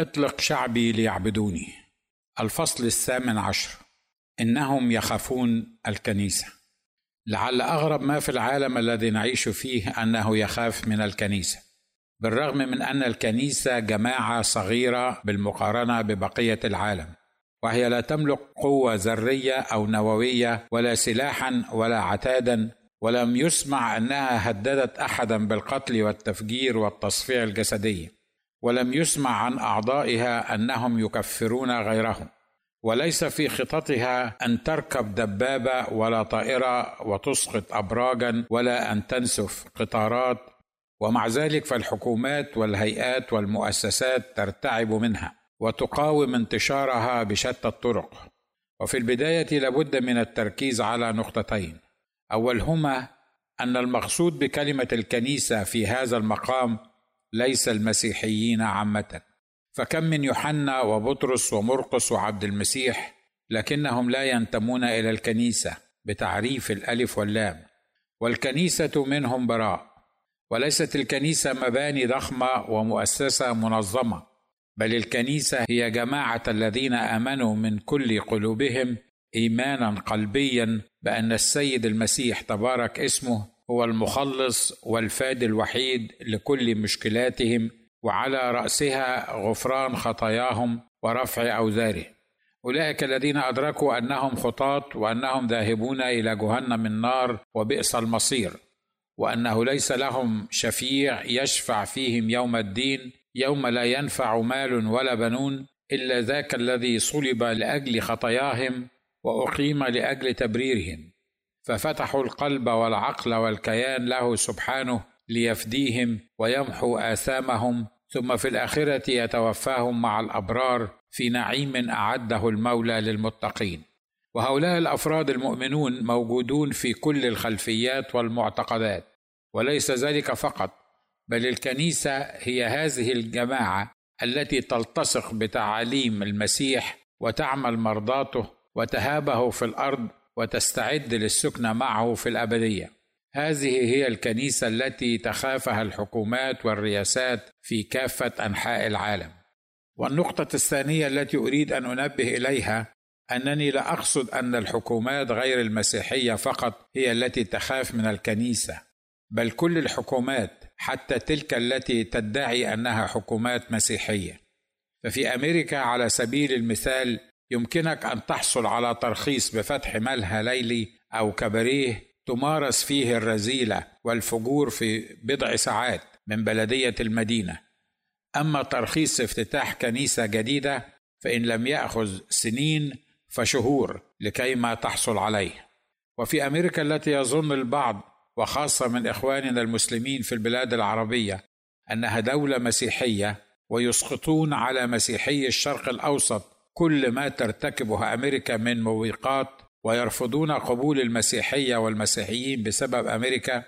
اطلق شعبي ليعبدوني. الفصل الثامن عشر. إنهم يخافون الكنيسة. لعل أغرب ما في العالم الذي نعيش فيه أنه يخاف من الكنيسة. بالرغم من أن الكنيسة جماعة صغيرة بالمقارنة ببقية العالم. وهي لا تملك قوة ذرية أو نووية ولا سلاحا ولا عتادا ولم يسمع أنها هددت احدا بالقتل والتفجير والتصفيع الجسدي. ولم يسمع عن أعضائها أنهم يكفرون غيرهم. وليس في خططها أن تركب دبابة ولا طائرة وتسقط ابراجا ولا أن تنسف قطارات. ومع ذلك فالحكومات والهيئات والمؤسسات ترتعب منها وتقاوم انتشارها بشتى الطرق. وفي البداية لابد من التركيز على نقطتين. أولهما أن المقصود بكلمة الكنيسة في هذا المقام ليس المسيحيين عامة. فكم من يوحنا وبطرس ومرقس وعبد المسيح لكنهم لا ينتمون إلى الكنيسة بتعريف الألف واللام. والكنيسة منهم براء. وليست الكنيسة مباني ضخمة ومؤسسة منظمة بل الكنيسة هي جماعة الذين آمنوا من كل قلوبهم ايمانا قلبيا بأن السيد المسيح تبارك اسمه هو المخلص والفادي الوحيد لكل مشكلاتهم وعلى رأسها غفران خطاياهم ورفع أوزاره. أولئك الذين أدركوا أنهم خطاة وأنهم ذاهبون إلى جهنم النار وبئس المصير وأنه ليس لهم شفيع يشفع فيهم يوم الدين يوم لا ينفع مال ولا بنون إلا ذاك الذي صلب لأجل خطاياهم وأقيم لأجل تبريرهم. ففتحوا القلب والعقل والكيان له سبحانه ليفديهم ويمحو آثامهم ثم في الآخرة يتوفاهم مع الأبرار في نعيم أعده المولى للمتقين. وهؤلاء الأفراد المؤمنون موجودون في كل الخلفيات والمعتقدات وليس ذلك فقط بل الكنيسة هي هذه الجماعة التي تلتصق بتعاليم المسيح وتعمل مرضاته وتهابه في الأرض وتستعد للسكنه معه في الأبدية. هذه هي الكنيسة التي تخافها الحكومات والرياسات في كافة أنحاء العالم. والنقطة الثانية التي أريد أن أنبه إليها أنني لا أقصد أن الحكومات غير المسيحية فقط هي التي تخاف من الكنيسة بل كل الحكومات حتى تلك التي تدعي أنها حكومات مسيحية. ففي أمريكا على سبيل المثال يمكنك أن تحصل على ترخيص بفتح ملهى ليلي أو كباريه تمارس فيه الرذيله والفجور في بضع ساعات من بلدية المدينة. أما ترخيص افتتاح كنيسة جديدة فإن لم يأخذ سنين فشهور لكي ما تحصل عليه. وفي أمريكا التي يظن البعض وخاصة من إخواننا المسلمين في البلاد العربية أنها دولة مسيحية ويسقطون على مسيحي الشرق الأوسط كل ما ترتكبه أمريكا من موبقات ويرفضون قبول المسيحية والمسيحيين بسبب أمريكا.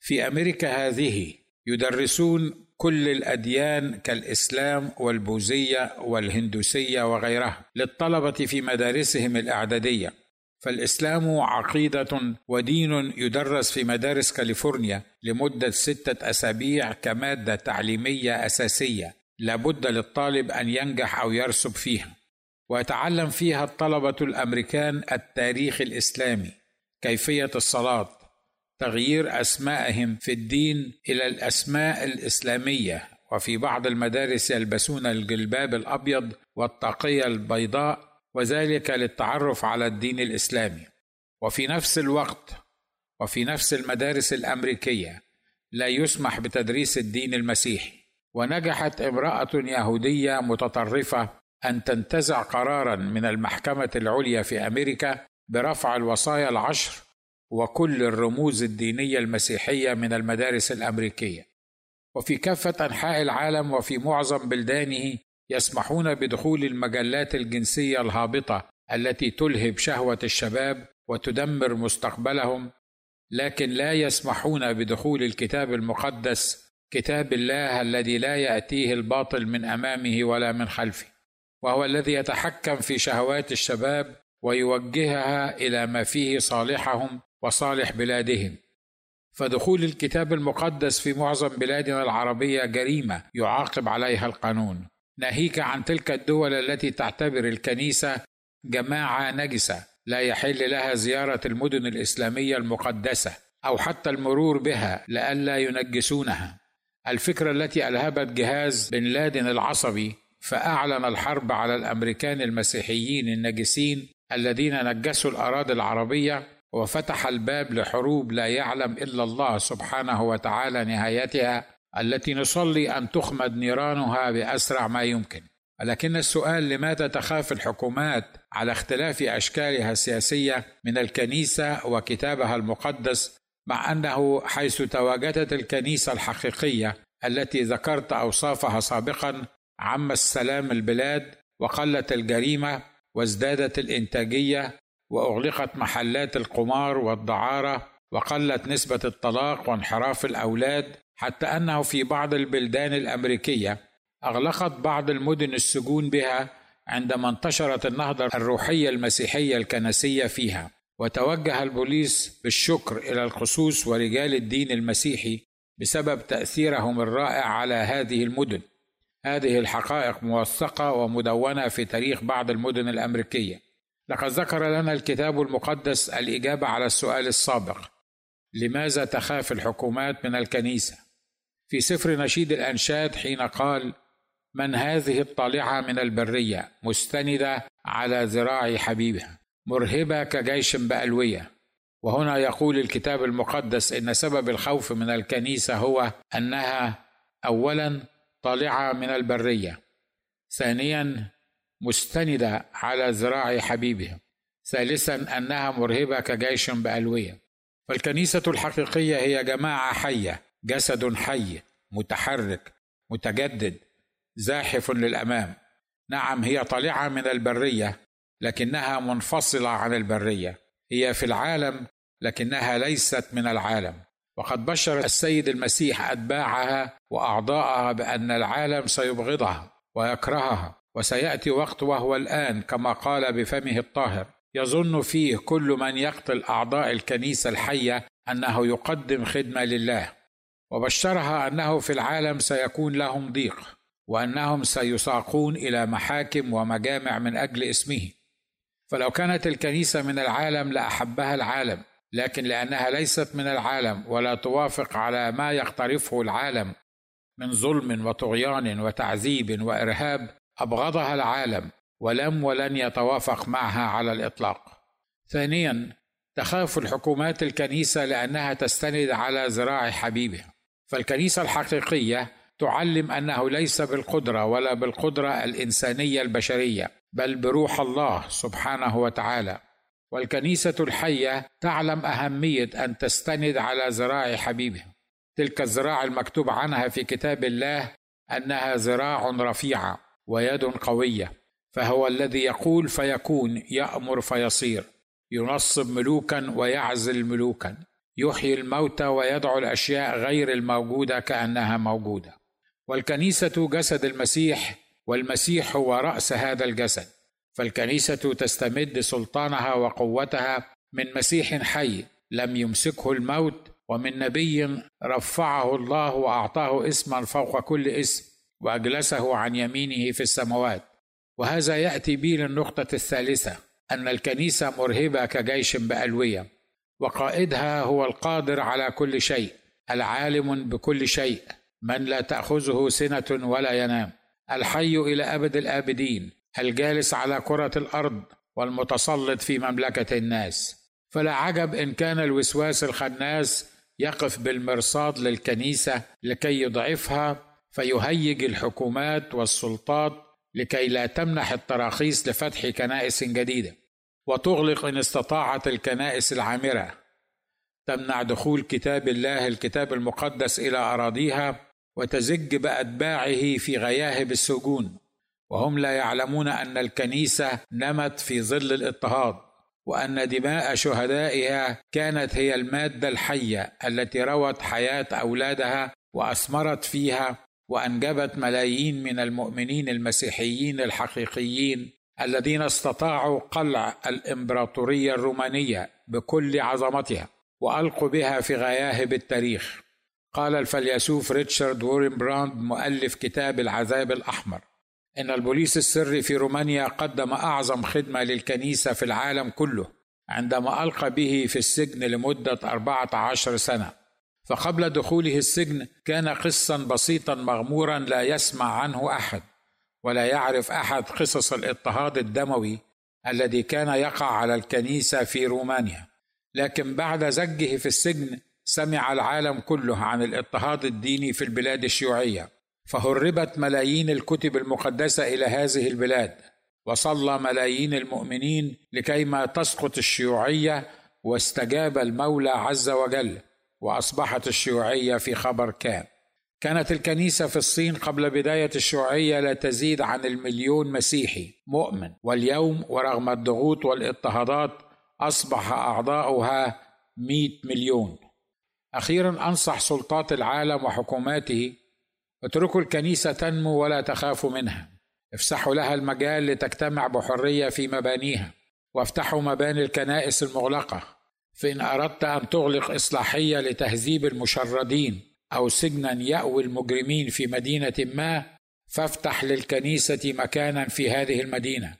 في أمريكا هذه يدرسون كل الأديان كالإسلام والبوذية والهندوسية وغيرها للطلبة في مدارسهم الأعدادية. فالإسلام عقيدة ودين يدرس في مدارس كاليفورنيا لمدة ستة أسابيع كمادة تعليمية أساسية. لابد للطالب أن ينجح أو يرسب فيها. ويتعلم فيها الطلبة الأمريكان التاريخ الإسلامي كيفية الصلاة تغيير أسمائهم في الدين إلى الأسماء الإسلامية وفي بعض المدارس يلبسون الجلباب الأبيض والطاقية البيضاء وذلك للتعرف على الدين الإسلامي. وفي نفس الوقت وفي نفس المدارس الأمريكية لا يسمح بتدريس الدين المسيحي. ونجحت امرأة يهودية متطرفة أن تنتزع قرارا من المحكمة العليا في أمريكا برفع الوصايا العشر وكل الرموز الدينية المسيحية من المدارس الأمريكية. وفي كافة أنحاء العالم وفي معظم بلدانه يسمحون بدخول المجلات الجنسية الهابطة التي تلهب شهوة الشباب وتدمر مستقبلهم لكن لا يسمحون بدخول الكتاب المقدس كتاب الله الذي لا يأتيه الباطل من أمامه ولا من خلفه. وهو الذي يتحكم في شهوات الشباب ويوجهها إلى ما فيه صالحهم وصالح بلادهم. فدخول الكتاب المقدس في معظم بلادنا العربية جريمة يعاقب عليها القانون. ناهيك عن تلك الدول التي تعتبر الكنيسة جماعة نجسة لا يحل لها زيارة المدن الإسلامية المقدسة أو حتى المرور بها لئلا ينجسونها. الفكرة التي ألهبت جهاز بن لادن العصبي فأعلن الحرب على الأمريكان المسيحيين النجسين الذين نجسوا الأراضي العربية وفتح الباب لحروب لا يعلم إلا الله سبحانه وتعالى نهايتها التي نصلي أن تخمد نيرانها بأسرع ما يمكن. ولكن السؤال لماذا تخاف الحكومات على اختلاف أشكالها السياسية من الكنيسة وكتابها المقدس مع أنه حيث تواجدت الكنيسة الحقيقية التي ذكرت أوصافها سابقا عم السلام البلاد وقلت الجريمة وازدادت الإنتاجية وأغلقت محلات القمار والدعارة وقلت نسبة الطلاق وانحراف الأولاد حتى أنه في بعض البلدان الأمريكية أغلقت بعض المدن السجون بها عندما انتشرت النهضة الروحية المسيحية الكنسية فيها. وتوجه البوليس بالشكر إلى الخصوص ورجال الدين المسيحي بسبب تأثيرهم الرائع على هذه المدن. هذه الحقائق موثقة ومدونة في تاريخ بعض المدن الأمريكية. لقد ذكر لنا الكتاب المقدس الإجابة على السؤال السابق لماذا تخاف الحكومات من الكنيسة؟ في سفر نشيد الأنشاد حين قال من هذه الطالعة من البرية مستندة على ذراع حبيبها مرهبة كجيش بألوية. وهنا يقول الكتاب المقدس إن سبب الخوف من الكنيسة هو أنها اولا طالعة من البرية. ثانيا مستندة على ذراع حبيبها. ثالثا أنها مرهبة كجيش بألوية. فالكنيسة الحقيقية هي جماعة حية جسد حي متحرك متجدد زاحف للأمام. نعم هي طالعة من البرية لكنها منفصلة عن البرية. هي في العالم لكنها ليست من العالم. وقد بشر السيد المسيح أتباعها وأعضاءها بأن العالم سيبغضها ويكرهها وسيأتي وقت وهو الآن كما قال بفمه الطاهر. يظن فيه كل من يقتل أعضاء الكنيسة الحية أنه يقدم خدمة لله. وبشرها أنه في العالم سيكون لهم ضيق وأنهم سيساقون إلى محاكم ومجامع من أجل اسمه. فلو كانت الكنيسة من العالم لأحبها العالم. لكن لأنها ليست من العالم ولا توافق على ما يقترفه العالم من ظلم وطغيان وتعذيب وإرهاب أبغضها العالم ولم ولن يتوافق معها على الإطلاق. ثانيا تخاف الحكومات الكنيسة لأنها تستند على ذراع حبيبها. فالكنيسة الحقيقية تعلم أنه ليس بالقدرة ولا بالقدرة الإنسانية البشرية بل بروح الله سبحانه وتعالى. والكنيسة الحية تعلم أهمية أن تستند على ذراع حبيبها. تلك الذراع المكتوب عنها في كتاب الله أنها ذراع رفيعه ويد قوية فهو الذي يقول فيكون يأمر فيصير ينصب ملوكا ويعزل ملوكا يحيي الموتى ويدعو الأشياء غير الموجودة كأنها موجودة. والكنيسة جسد المسيح والمسيح هو رأس هذا الجسد. فالكنيسة تستمد سلطانها وقوتها من مسيح حي لم يمسكه الموت ومن نبي رفعه الله وأعطاه اسما فوق كل اسم وأجلسه عن يمينه في السماوات. وهذا يأتي بي للنقطة الثالثة أن الكنيسة مرهبة كجيش بألوية وقائدها هو القادر على كل شيء العالم بكل شيء من لا تأخذه سنة ولا ينام الحي إلى أبد الآبدين الجالس على كرة الأرض والمتسلط في مملكة الناس. فلا عجب إن كان الوسواس الخناس يقف بالمرصاد للكنيسة لكي يضعفها فيهيج الحكومات والسلطات لكي لا تمنح التراخيص لفتح كنائس جديدة. وتغلق إن استطاعت الكنائس العامرة. تمنع دخول كتاب الله الكتاب المقدس إلى أراضيها وتزج بأتباعه في غياهب السجون. وهم لا يعلمون أن الكنيسة نمت في ظل الاضطهاد وأن دماء شهدائها كانت هي المادة الحية التي روت حياة أولادها وأثمرت فيها وأنجبت ملايين من المؤمنين المسيحيين الحقيقيين الذين استطاعوا قلع الإمبراطورية الرومانية بكل عظمتها وألقوا بها في غياهب التاريخ. قال الفيلسوف ريتشارد وورمبراند مؤلف كتاب العذاب الأحمر. إن البوليس السري في رومانيا قدم أعظم خدمة للكنيسة في العالم كله عندما ألقى به في السجن لمدة 14 سنة. فقبل دخوله السجن كان قسا بسيطا مغمورا لا يسمع عنه أحد ولا يعرف أحد قصص الاضطهاد الدموي الذي كان يقع على الكنيسة في رومانيا. لكن بعد زجه في السجن سمع العالم كله عن الاضطهاد الديني في البلاد الشيوعية. فهربت ملايين الكتب المقدسة إلى هذه البلاد وصلى ملايين المؤمنين لكيما تسقط الشيوعية واستجاب المولى عز وجل وأصبحت الشيوعية في خبر كان كانت الكنيسة في الصين قبل بداية الشيوعية لا تزيد عن المليون مسيحي مؤمن. واليوم ورغم الضغوط والاضطهادات أصبح أعضاؤها مئة مليون. أخيرا أنصح سلطات العالم وحكوماته اتركوا الكنيسة تنمو ولا تخافوا منها. افسحوا لها المجال لتجتمع بحرية في مبانيها وافتحوا مباني الكنائس المغلقة. فإن أردت أن تغلق إصلاحية لتهذيب المشردين أو سجنا يأوي المجرمين في مدينة ما فافتح للكنيسة مكانا في هذه المدينة.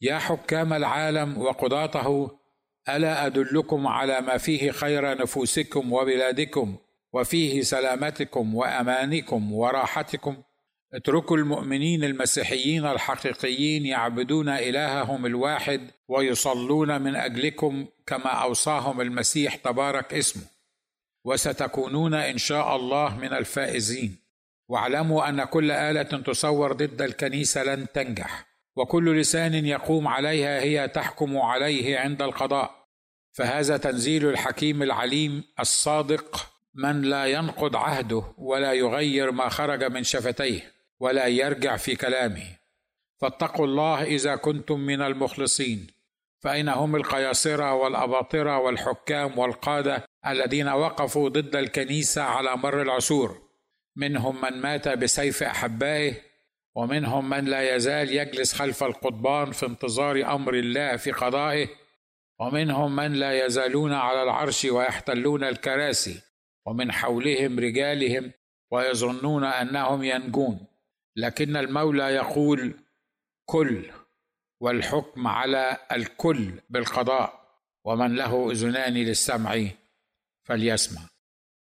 يا حكام العالم وقضاته ألا أدلكم على ما فيه خير نفوسكم وبلادكم؟ وفيه سلامتكم وأمانكم وراحتكم. اتركوا المؤمنين المسيحيين الحقيقيين يعبدون إلههم الواحد ويصلون من أجلكم كما أوصاهم المسيح تبارك اسمه. وستكونون إن شاء الله من الفائزين. واعلموا أن كل آلة تصور ضد الكنيسة لن تنجح. وكل لسان يقوم عليها هي تحكم عليه عند القضاء. فهذا تنزيل الحكيم العليم الصادق من لا ينقض عهده ولا يغير ما خرج من شفتيه ولا يرجع في كلامه. فاتقوا الله إذا كنتم من المخلصين. فأين هم القياصرة والأباطرة والحكام والقادة الذين وقفوا ضد الكنيسة على مر العصور؟ منهم من مات بسيف أحبائه ومنهم من لا يزال يجلس خلف القضبان في انتظار أمر الله في قضائه ومنهم من لا يزالون على العرش ويحتلون الكراسي. ومن حولهم رجالهم ويظنون أنهم ينجون. لكن المولى يقول كل والحكم على الكل بالقضاء ومن له أذنان للسمع فليسمع.